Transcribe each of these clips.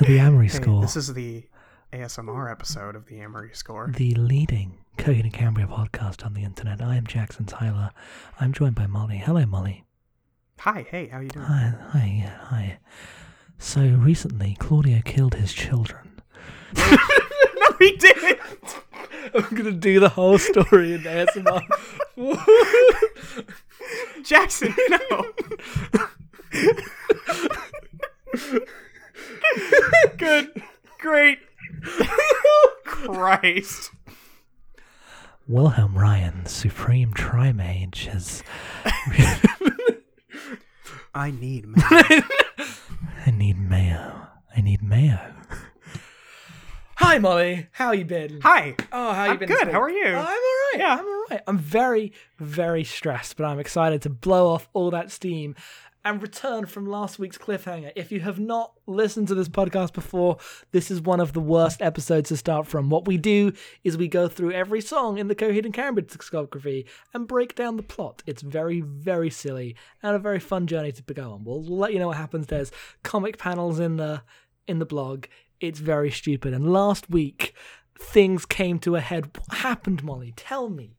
to the Amory Score, this is the ASMR episode of the Amory Score. the leading Coheed and Cambria podcast on the internet. I am Jackson Tyler. I'm joined by Molly. Hello, Molly. Hi, hey, how are you doing? Hi, hi, hi. So recently, Claudio killed his children. no, he didn't. I'm gonna do the whole story in ASMR. Jackson, no. Good, great. Christ. Wilhelm Ryan, Supreme Trimage, has. I need mayo. I need mayo. I need mayo. Hi, Molly. How you been? Hi. Oh, how you I'm been? good. How are you? I'm all right. Yeah. I'm all right. I'm very, very stressed, but I'm excited to blow off all that steam and return from last week's cliffhanger. If you have not listened to this podcast before, this is one of the worst episodes to start from. What we do is we go through every song in the Coheed and Cambria discography and break down the plot. It's very, very silly and a very fun journey to go on. We'll let you know what happens. There's comic panels in the in the blog. It's very stupid. And last week, things came to a head. What happened, Molly? Tell me.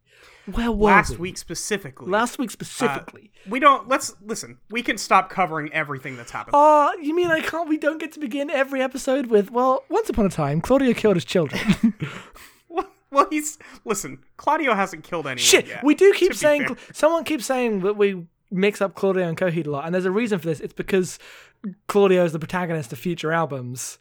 Where were Last we? week specifically. Last week specifically. we don't. Let's listen. We can stop covering everything that's happened. Ah, you mean I can't? We don't get to begin every episode with, well, once upon a time, Claudio killed his children. Well, well, he's listen. Claudio hasn't killed anyone Shit, yet. we do keep saying, fair. someone keeps saying that we mix up Claudio and Coheed a lot, and there's a reason for this. It's because Claudio is the protagonist of future albums.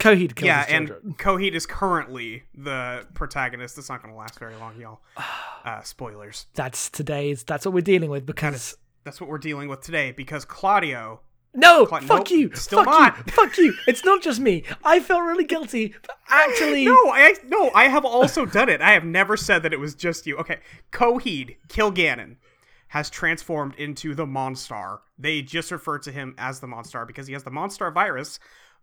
Coheed kills Yeah, and children. Coheed is currently the protagonist. That's not going to last very long, y'all. Uh, spoilers. That's today's, that's what we're dealing with because. That's what we're dealing with today because Claudio. No, Cla- fuck nope, you, still fuck not. you, fuck you. It's not just me. I felt really guilty, actually, No, I no, I have also done it. I have never said that it was just you. Okay, Coheed Kilgannon has transformed into the Monstar. They just refer to him as the Monstar because he has the Monstar virus,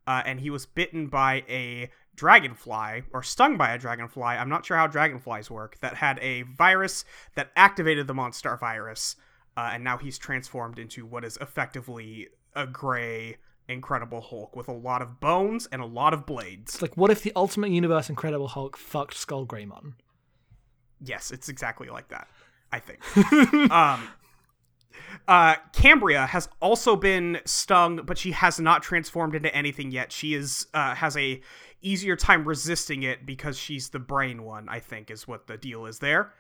uh, and he was bitten by a dragonfly or stung by a dragonfly. I'm not sure how dragonflies work. That had a virus that activated the Monstar virus, uh, and now he's transformed into what is effectively a gray. Incredible Hulk with a lot of bones and a lot of blades. it's like, what if the Ultimate Universe Incredible Hulk fucked SkullGreymon? Yes, it's exactly like that. I think. um, uh, Cambria has also been stung, but she has not transformed into anything yet. She is uh, has a easier time resisting it because she's the brain one. I think is what the deal is there.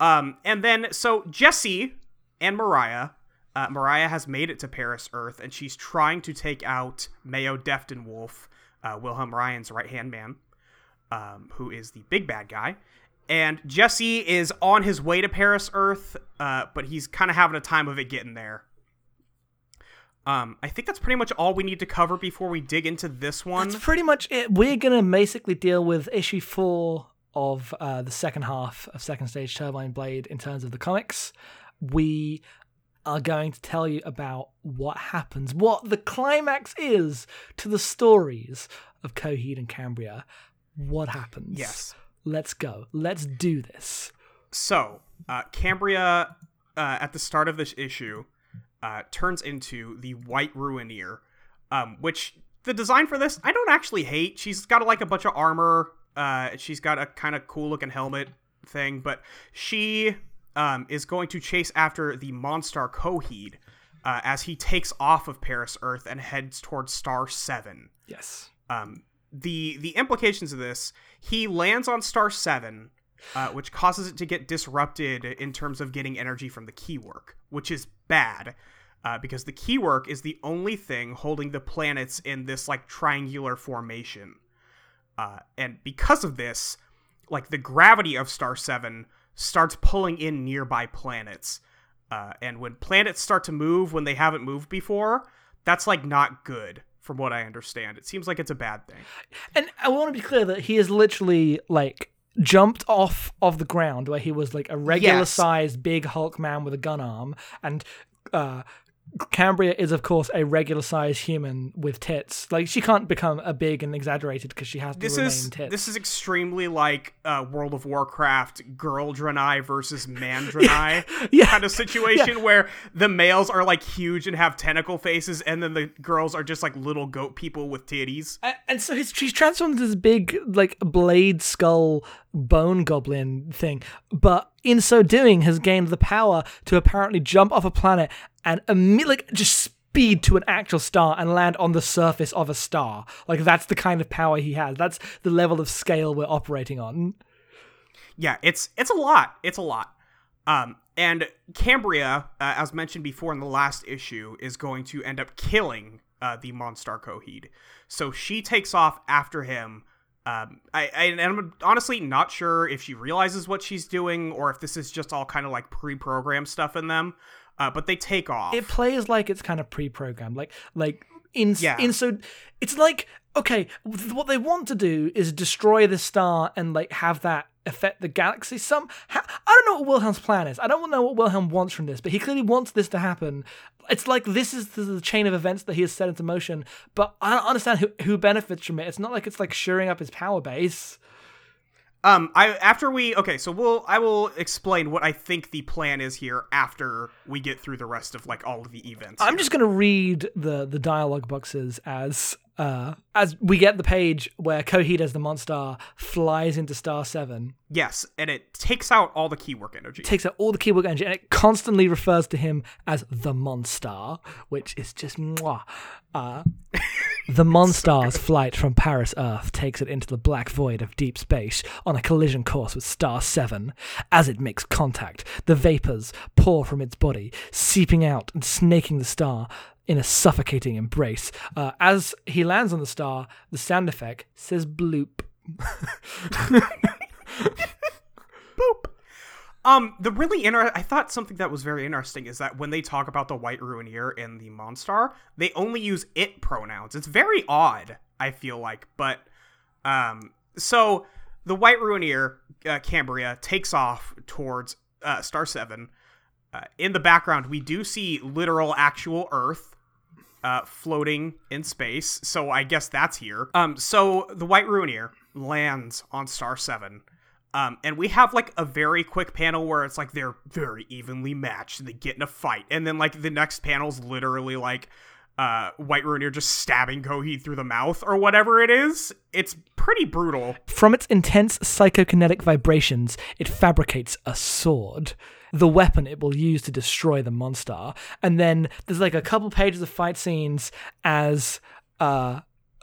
Um, and then so Jesse and Mariah. Uh, Mariah has made it to Paris Earth, and she's trying to take out Mayo Deftinwolf, uh, Wilhelm Ryan's right hand man um, who is the big bad guy. And Jesse is on his way to Paris Earth, uh, but he's kind of having a time of it getting there. Um, I think that's pretty much all we need to cover before we dig into this one. That's pretty much it. We're gonna basically deal with issue four of uh, the second half of Second Stage Turbine Blade in terms of the comics. We are going to tell you about what happens, what the climax is to the stories of Coheed and Cambria. What happens? Yes. Let's go. Let's do this. So, uh, Cambria, uh, at the start of this issue, uh, turns into the White Ruineer, um, which the design for this I don't actually hate. She's got like a bunch of armor. Uh, she's got a kind of cool looking helmet thing, but she um, is going to chase after the Monstar Coheed uh, as he takes off of Paris Earth and heads towards Star Seven Yes. um, the the implications of this he lands on star 7 uh, which causes it to get disrupted in terms of getting energy from the keywork which is bad uh, because the keywork is the only thing holding the planets in this like triangular formation. Uh, and because of this like the gravity of star 7 starts pulling in nearby planets. Uh, and when planets start to move when they haven't moved before that's like not good from what i understand it seems like it's a bad thing And I want to be clear that he is literally like jumped off of the ground where he was like a regular Yes. sized big Hulk man with a gun arm and uh Cambria is, of course, a regular sized human with tits. Like, she can't become a big and exaggerated because she has to This remain is tits. this is extremely like uh, World of Warcraft girl Draenei versus man Draenei Yeah. kind of situation where the males are like huge and have tentacle faces, and then the girls are just like little goat people with titties. A- and so he's, she's transformed into this big, like, blade skull bone goblin thing, but in so doing has gained the power to apparently jump off a planet and like just speed to an actual star and land on the surface of a star. Like that's the kind of power he has. That's the level of scale we're operating on. Yeah, it's it's a lot. It's a lot. Um, and Cambria, uh, as mentioned before in the last issue, is going to end up killing uh, the Monstar Coheed. So she takes off after him. Um, I, I and I'm honestly not sure if she realizes what she's doing or if this is just all kind of like pre-programmed stuff in them. Uh, but they take off. It plays like it's kind of pre-programmed, like like in Yeah. in so it's like okay, th- what they want to do is destroy the star and like have that affect the galaxy. Some ha- I don't know what Wilhelm's plan is. I don't know what Wilhelm wants from this, but he clearly wants this to happen. It's like this is the, the chain of events that he has set into motion, but I don't understand who who benefits from it. It's not like it's like shoring up his power base. Um, I after we okay, so we'll I will explain what I think the plan is here after we get through the rest of like all of the events. I'm here. just gonna read the the dialogue boxes as uh as we get the page where Coheed as the monster flies into Star Seven, yes, and it takes out all the keywork energy. takes out all the keywork energy, and it constantly refers to him as the Monstar, which is just mwah. Uh, the Monstar's flight from Paris Earth takes it into the black void of deep space on a collision course with Star 7. As it makes contact, the vapors pour from its body, seeping out and snaking the star in a suffocating embrace. Uh, as he lands on the star, the sound effect says bloop. Boop. Um, the really inter- I thought something that was very interesting is that when they talk about the White Ruineer and the Monstar, they only use it pronouns. It's very odd, I feel like, but um, so the White Ruineer, uh, Cambria, takes off towards uh, Star Seven. Uh, in the background, we do see literal, actual Earth uh, floating in space. So I guess that's here. Um, so the White Ruineer lands on Star Seven. Um, and we have like a very quick panel where it's like they're very evenly matched and they get in a fight. And then like the next panel's literally like uh White Ruineer just stabbing Coheed through the mouth or whatever it is. It's pretty brutal. From its intense psychokinetic vibrations, it fabricates a sword, the weapon it will use to destroy the monster. And then there's like a couple pages of fight scenes as uh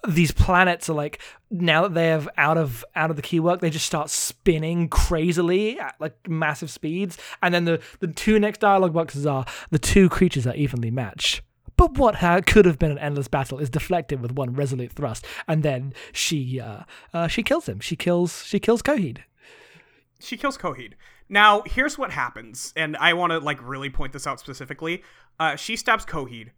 these planets are like now that they have out of out of the keywork they just start spinning crazily at like massive speeds and then the the two next dialogue boxes are the two creatures are evenly matched but what ha- could have been an endless battle is deflected with one resolute thrust, and then she uh, uh, she kills him. She kills she kills Coheed. She kills Coheed. Now, here's what happens, and I want to like really point this out specifically. Uh, she stabs Coheed.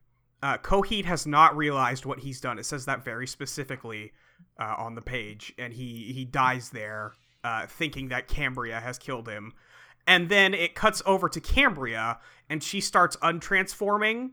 Uh, Coheed has not realized what he's done. It says that very specifically uh, on the page, and he he dies there, uh, thinking that Cambria has killed him. And then it cuts over to Cambria, and she starts untransforming.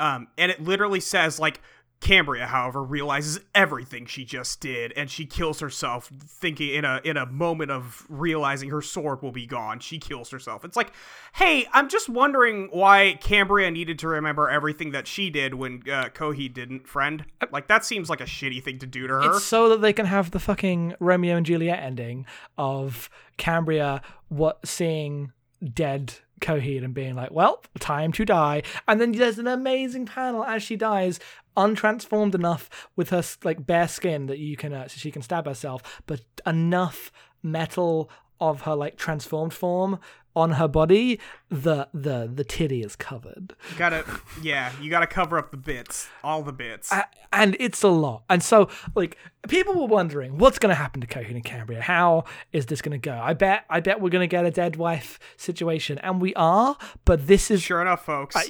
Um, and it literally says like Cambria, however, realizes everything she just did, and she kills herself, thinking in a in a moment of realizing her sword will be gone. She kills herself. It's like, hey, I'm just wondering why Cambria needed to remember everything that she did when uh, Coheed didn't. Friend, like that seems like a shitty thing to do to her. It's so that they can have the fucking Romeo and Juliet ending of Cambria what seeing dead Coheed and being like, "Well, time to die." And then there's an amazing panel as she dies, untransformed enough with her like bare skin that you can uh, so she can stab herself, but enough metal of her like transformed form on her body, the the the titty is covered. You gotta, yeah, you gotta cover up the bits, all the bits. And it's a lot. And so, like, people were wondering what's going to happen to Coheed and Cambria. How is this going to go? I bet, I bet we're going to get a dead wife situation, and we are. But this is sure enough, folks. I,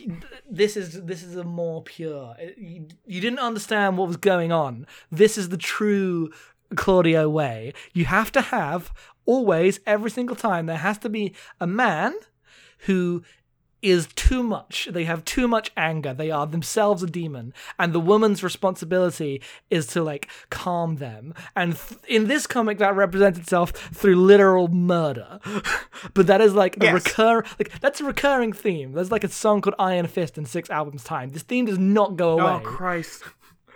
this is this is a more pure. You, you didn't understand what was going on. This is the true Claudio way. You have to have always every single time there has to be a man who is too much. They have too much anger. They are themselves a demon, and the woman's responsibility is to like calm them. And th- in this comic, that represents itself through literal murder. but that is like a Yes. recur like that's a recurring theme. There's like a song called Iron Fist in six albums time. This theme does not go oh, away. Oh. Christ.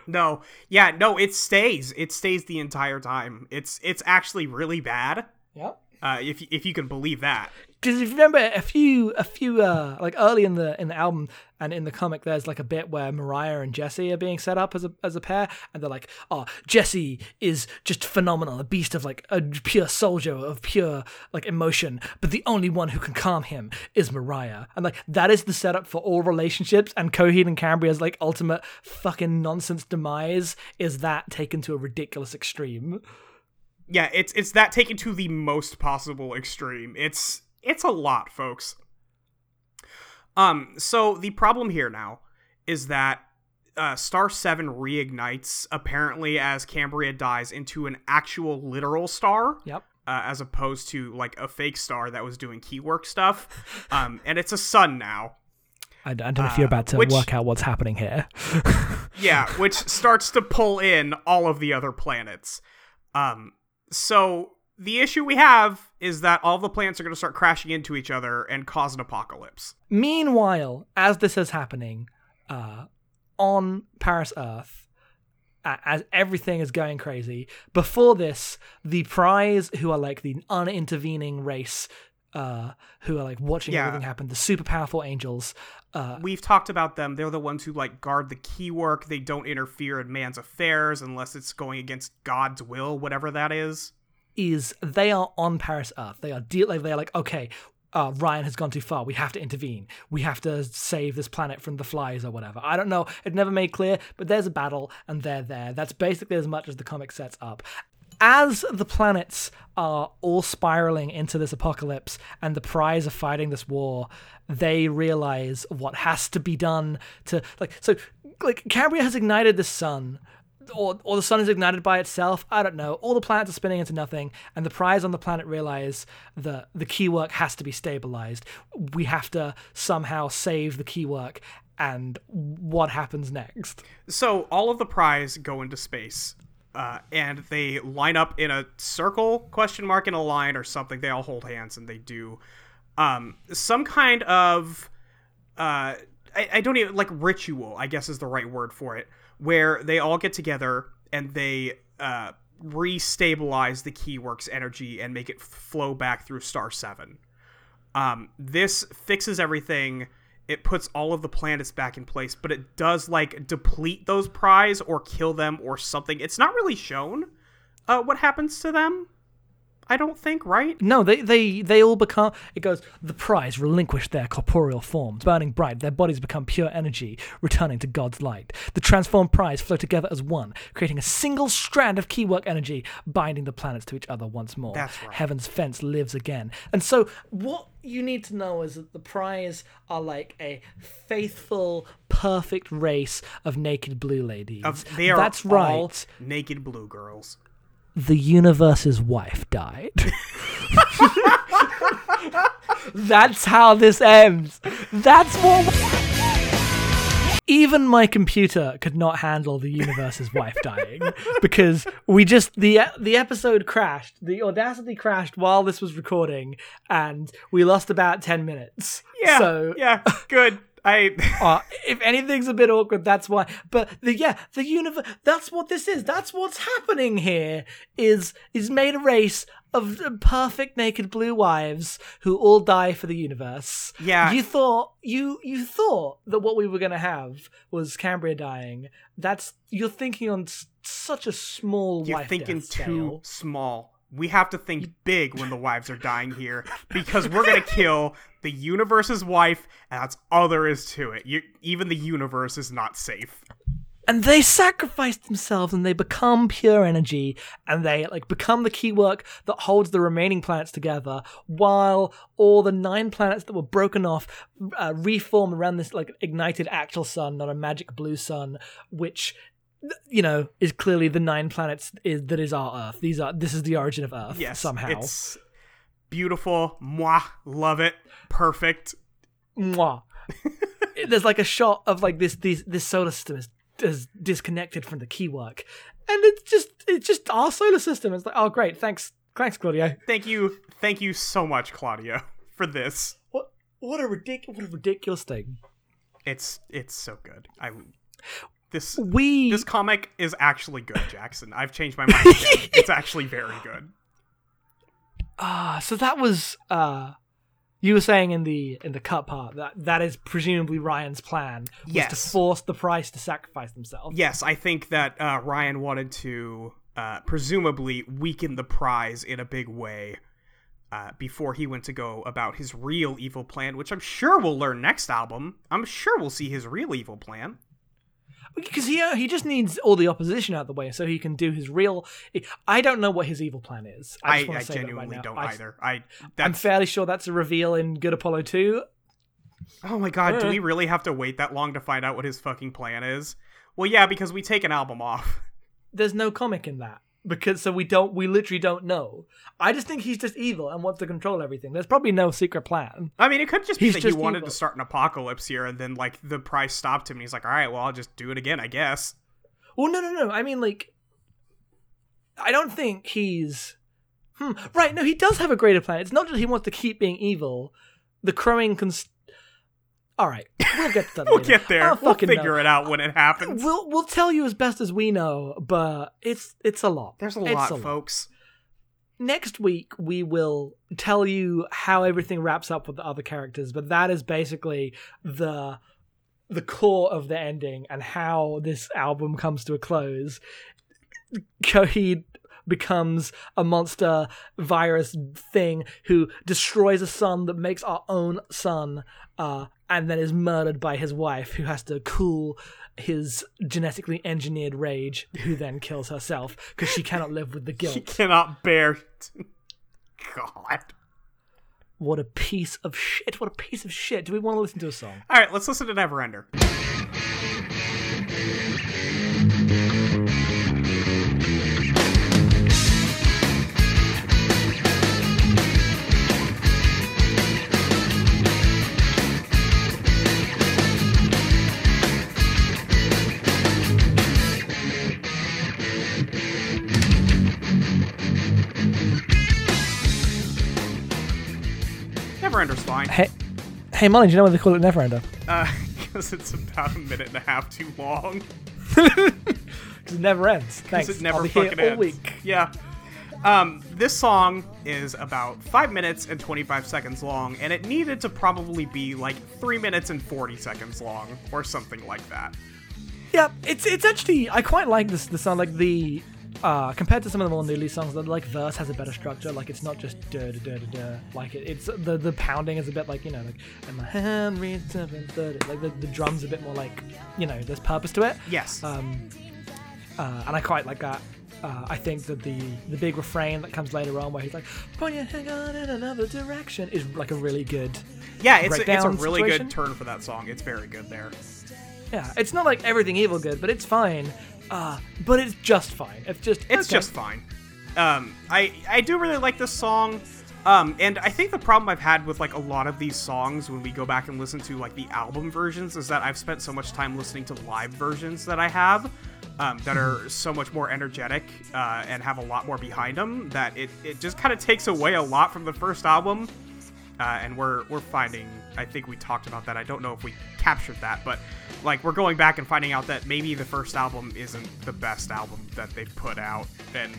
No. Yeah, no, it stays. It stays the entire time. It's it's actually really bad. Yep. Uh, if if you can believe that. because if you remember a few a few uh like early in the in the album and in the comic there's like a bit where mariah and jesse are being set up as a as a pair and they're like oh jesse is just phenomenal a beast of like a pure soldier of pure like emotion but the only one who can calm him is mariah and like that is the setup for all relationships and coheed and cambria's like ultimate fucking nonsense demise is that taken to a ridiculous extreme Yeah, it's it's that taken to the most possible extreme. It's it's a lot, folks. Um, so the problem here now is that uh, Star 7 reignites apparently as Cambria dies into an actual literal star. yep Uh, as opposed to like a fake star that was doing keywork stuff. Um, and it's a sun now. I, I don't know if you're about to which- work out what's happening here. Yeah, which starts to pull in all of the other planets. Um, so the issue we have is that all the planets are going to start crashing into each other and cause an apocalypse. Meanwhile, as this is happening, uh, on Paris Earth, as everything is going crazy, before this, the Prise, who are like the unintervening race, uh, who are like watching Yeah. everything happen, the super powerful angels, uh, We've talked about them. They're the ones who like guard the keywork. They don't interfere in man's affairs unless it's going against God's will, whatever that is. Is they are on Paris Earth. They are deal. Like, they're like, okay, uh, Ryan has gone too far. We have to intervene. We have to save this planet from the flies or whatever. I don't know. It never made clear, but there's a battle and they're there. That's basically as much as the comic sets up. As the planets are all spiraling into this apocalypse and the Prise of fighting this war, they realize what has to be done to like so like Cambria has ignited the sun or, or the sun is ignited by itself. I don't know. All the planets are spinning into nothing, and the Prise on the planet realize that the keywork has to be stabilized. We have to somehow save the keywork. And what happens next? So all of the Prise go into space, uh, and they line up in a circle, question mark in a line or something. They all hold hands and they do um, some kind of uh, I, I don't even like ritual. I guess is the right word for it, where they all get together and they uh, restabilize the keyworks energy and make it flow back through Star Seven. Um, this fixes everything. It puts all of the planets back in place, but it does like deplete those Prise or kill them or something. It's not really shown uh, what happens to them. I don't think, right? No, they, they, they all become. It goes, the Prise relinquish their corporeal forms, burning bright, their bodies become pure energy, returning to God's light. The transformed Prise flow together as one, creating a single strand of keywork energy, binding the planets to each other once more. That's right. Heaven's fence lives again. And so, what you need to know is that the Prise are like a faithful, perfect race of naked blue ladies. Of they are That's all right. naked blue girls. The universe's wife died. That's how this ends. That's what. Even my computer could not handle the universe's wife dying because we just the the episode crashed. The Audacity crashed while this was recording, and we lost about ten minutes. Yeah. So yeah, good. I uh, if anything's a bit awkward, that's why. But the yeah, the universe. That's what this is. That's what's happening here. Is is made a race of perfect naked blue wives who all die for the universe. Yeah. You thought you you thought that what we were gonna have was Cambria dying. That's you're thinking on s- such a small. you're thinking too scale. small. We have to think big when the wives are dying here because we're gonna kill the universe's wife, and that's all there is to it. You, even the universe is not safe. and they sacrifice themselves and they become pure energy and they like become the keywork that holds the remaining planets together while all the nine planets that were broken off uh, reform around this like ignited actual sun not a magic blue sun which you know is clearly the nine planets is that is our earth these are this is the origin of earth Yes, somehow it's beautiful. Moi, love it. Perfect. mwah. There's like a shot of like this this this solar system is, is disconnected from the keywork, and it's just it's just our solar system. It's like oh great, thanks thanks Claudio. Thank you, thank you so much, Claudio, for this. What what a ridiculous what a ridiculous thing. It's it's so good. I this We this comic is actually good, Jackson. I've changed my mind. It's actually very good. ah so that was uh you were saying in the in the cut part that that is presumably Ryan's plan was to force the Prise to sacrifice themselves. Yes, I think that uh, Ryan wanted to uh, presumably weaken the Prise in a big way uh, before he went to go about his real evil plan, which I'm sure we'll learn next album. I'm sure we'll see his real evil plan. Because he uh, he just needs all the opposition out of the way so he can do his real. I don't know what his evil plan is. I, I, I that right genuinely don't I- either. I I'm fairly sure that's a reveal in Good Apollo two. oh my god. Do we really have to wait that long to find out what his fucking plan is? Well, yeah, because we take an album off. There's no comic in that because so we don't we literally don't know. I just think he's just evil and wants to control everything. There's probably no secret plan. I mean, it could just be He's that just he wanted evil. to start an apocalypse here, and then like the Prise stopped him, and he's like, "All right, well, I'll just do it again, I guess." Well, no, no, no. I mean, like, I don't think he's. Hmm. Right. No, he does have a greater plan. It's not that he wants to keep being evil. The crowing cons. All right, we'll get to that. We'll later. get there. We'll fucking know. figure it out when it happens. We'll we'll tell you as best as we know, but it's it's a lot. There's a It's lot, a folks. Next week we will tell you how everything wraps up with the other characters, but that is basically the the core of the ending and how this album comes to a close. Coheed becomes a monster virus thing who destroys a sun that makes our own sun, uh, and then is murdered by his wife, who has to cool his genetically engineered rage, who then kills herself because she cannot live with the guilt. She cannot bear. God. What a piece of shit! What a piece of shit! Do we want to listen to a song? All right, let's listen to Neverender. Neverender's fine. Hey, hey, Molly, do you know why they call it Neverender? Uh, because it's about a minute and a half too long. Because it never ends. Thanks. Because it never I'll be fucking here all ends. week. Yeah. Um, this song is about five minutes and 25 seconds long, and it needed to probably be like three minutes and 40 seconds long, or something like that. Yeah, it's it's actually I quite like this the sound like the uh compared to some of the more newly songs the like verse has a better structure like it's not just duh duh duh duh, duh. like it, it's the the pounding is a bit like you know like and my hand reads seven thirty like the, the drums a bit more like you know there's purpose to it Yes. um uh, and I quite like that uh, I think that the the big refrain that comes later on where he's like point your hand on in another direction is like a really good yeah, it's a, it's a really situation? good turn for that song. It's very good there. Yeah it's not like everything evil good but it's fine uh but it's just fine it's just It's okay. just fine. Um, I I do really like this song. Um, and I think the problem I've had with like a lot of these songs when we go back and listen to like the album versions is that I've spent so much time listening to live versions that I have um, that are so much more energetic uh, and have a lot more behind them that it, it just kind of takes away a lot from the first album. Uh, and we're we're finding I think we talked about that. I don't know if we captured that, but like we're going back and finding out that maybe the first album isn't the best album that they've put out. And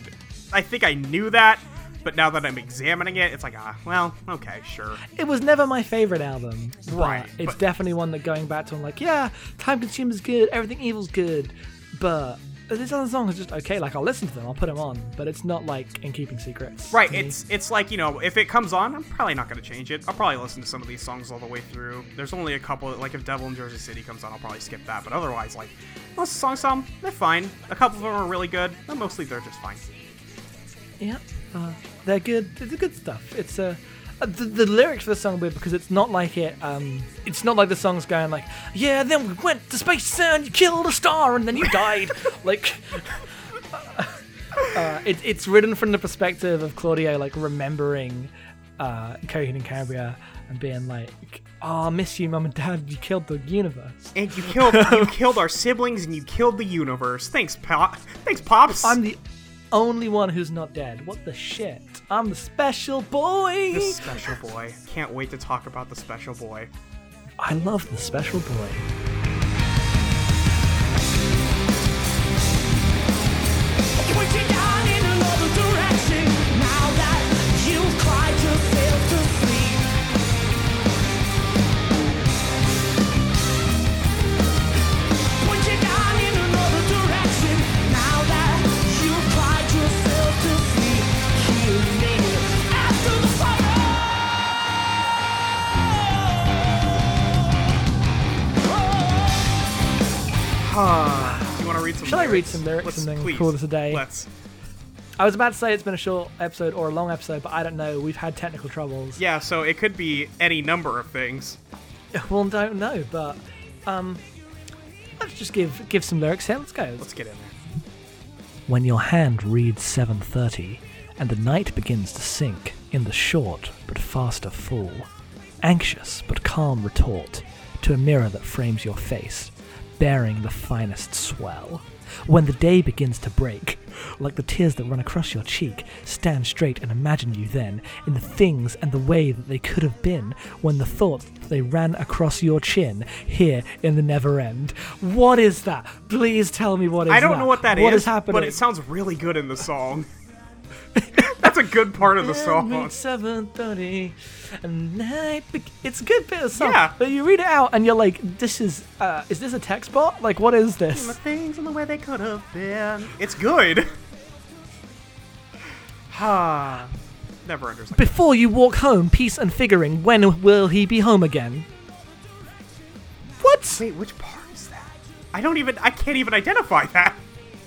I think I knew that, but now that I'm examining it, it's like ah, well, okay, sure. it was never my favorite album. Right, It's but- definitely one that going back to, I'm like, yeah, Time Consumer's good, Everything Evil's good, but these other songs are just okay. Like, I'll listen to them, I'll put them on, but it's not like In Keeping Secrets. Right, to me. it's it's like you know, if it comes on, I'm probably not gonna change it. I'll probably listen to some of these songs all the way through. There's only a couple, like if Devil in Jersey City comes on, I'll probably skip that. But otherwise, like most songs, some they're fine. A couple of them are really good, but mostly they're just fine. Yeah, uh, they're good. It's good stuff. It's a. Uh, the, the lyrics for the song are weird because it's not like it. Um, it's not like the song's going like, yeah. Then we went to space and you killed a star and then you died. like, uh, it, it's written from the perspective of Claudio, like remembering uh, Coheed and Cambria and being like, "Oh, I miss you, mum and dad. You killed the universe." And you killed you killed our siblings and you killed the universe. Thanks, pop. Thanks, pops. I'm the only one who's not dead. What the shit? I'm the special boy. the special boy. Can't wait to talk about the special boy. I love the special boy. Read some? I lyrics? some lyrics Let's, and then please, call this a day? Let's. I was about to say it's been a short episode or a long episode, but I don't know. We've had technical troubles. Yeah, so it could be any number of things. Well, don't know, but um, let's just give give some lyrics here. Let's go. Let's get in there. When your hand reads 7:30 and the night begins to sink in the short but faster fall, anxious but calm retort to a mirror that frames your face, bearing the finest swell. When the day begins to break, like the tears that run across your cheek, stand straight and imagine you then in the things and the way that they could have been when the thoughts they ran across your chin here in the never end. What is that? Please tell me what is I don't that? know what that is, What is happening? but it sounds really good in the song. That's a good part of the song. Seven thirty, and night. It's a good bit of song. Yeah. But you read it out, and you're like, "This is, uh, is this a text bot? Like, what is The this?" things and the way they could have been. It's good. Ha. Never understand. Before you walk home, peace and figuring. When will he be home again? What? Wait, which part is that? I don't even. I can't even identify that.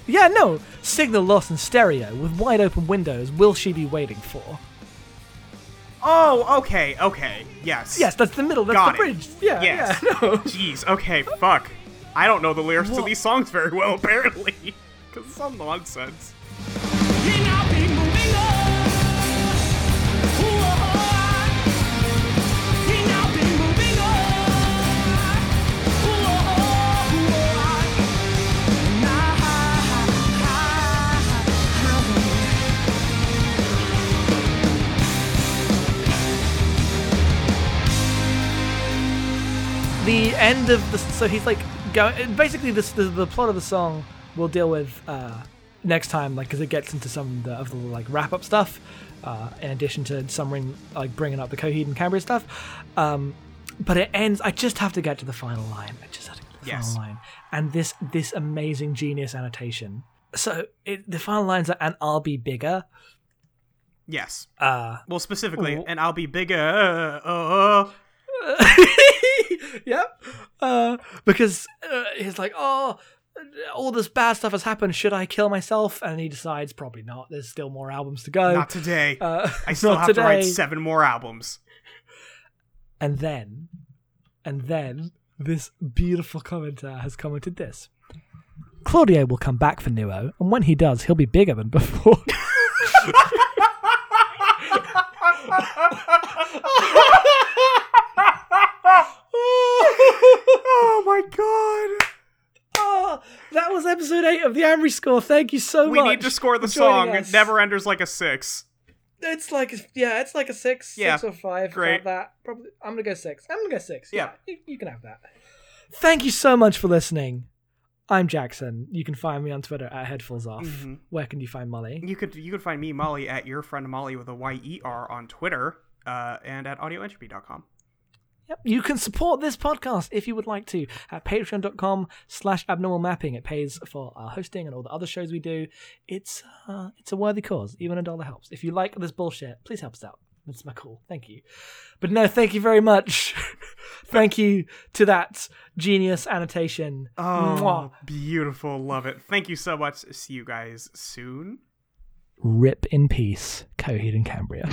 Yeah, no. Signal loss in stereo with wide open windows. Will she be waiting for? Oh, okay, okay, yes. Yes, that's the middle. That's Got the it. bridge. Yeah, Yes. yeah. No. Jeez. Okay. Fuck. I don't know the lyrics to What? these songs very well, apparently, because it's some nonsense. The end of the so he's like going basically this the, the plot of the song we'll deal with uh next time like because it gets into some of the, of the like wrap up stuff uh in addition to some ring like bringing up the coheed and cambria stuff um but it ends i just have to get to the final line i just have to get to the Yes. final line and this this amazing genius annotation so it, the final lines are and i'll be bigger Yes. uh Well, specifically, Oh. and I'll be bigger. uh, Uh, yep. Uh, because uh, he's like, oh, all this bad stuff has happened. Should I kill myself? And he decides probably not. There's still more albums to go. not today. uh, I still have to write seven more albums. And then, and then this beautiful commenter has commented this. Claudio will come back for Nuo, and when he does, he'll be bigger than before. my god. oh, that was episode eight of the Amory Score. Thank you so We much. We need to score the song. us. Never Enders like a six. It's like yeah, it's like a six, Yeah, six or five. great. That probably. I'm gonna go six. I'm gonna go six. Yeah. you, you can have that. Thank you so much for listening. I'm Jackson. You can find me on Twitter at Headfuls Off. Mhm. Where can you find Molly? You could you could find me Molly at your friend Molly with a Y E R on Twitter uh, and at audioentropy.com. Yep. You can support this podcast if you would like to at patreon.com slash abnormal mapping. It pays for our hosting and all the other shows we do. It's uh, it's a worthy cause. Even a dollar helps. If you like this bullshit, please help us out. It's my call. Thank you. But no, thank you very much. thank you to that genius annotation. Oh, Mwah. beautiful. Love it. Thank you so much. See you guys soon. Rip in peace, Coheed and Cambria.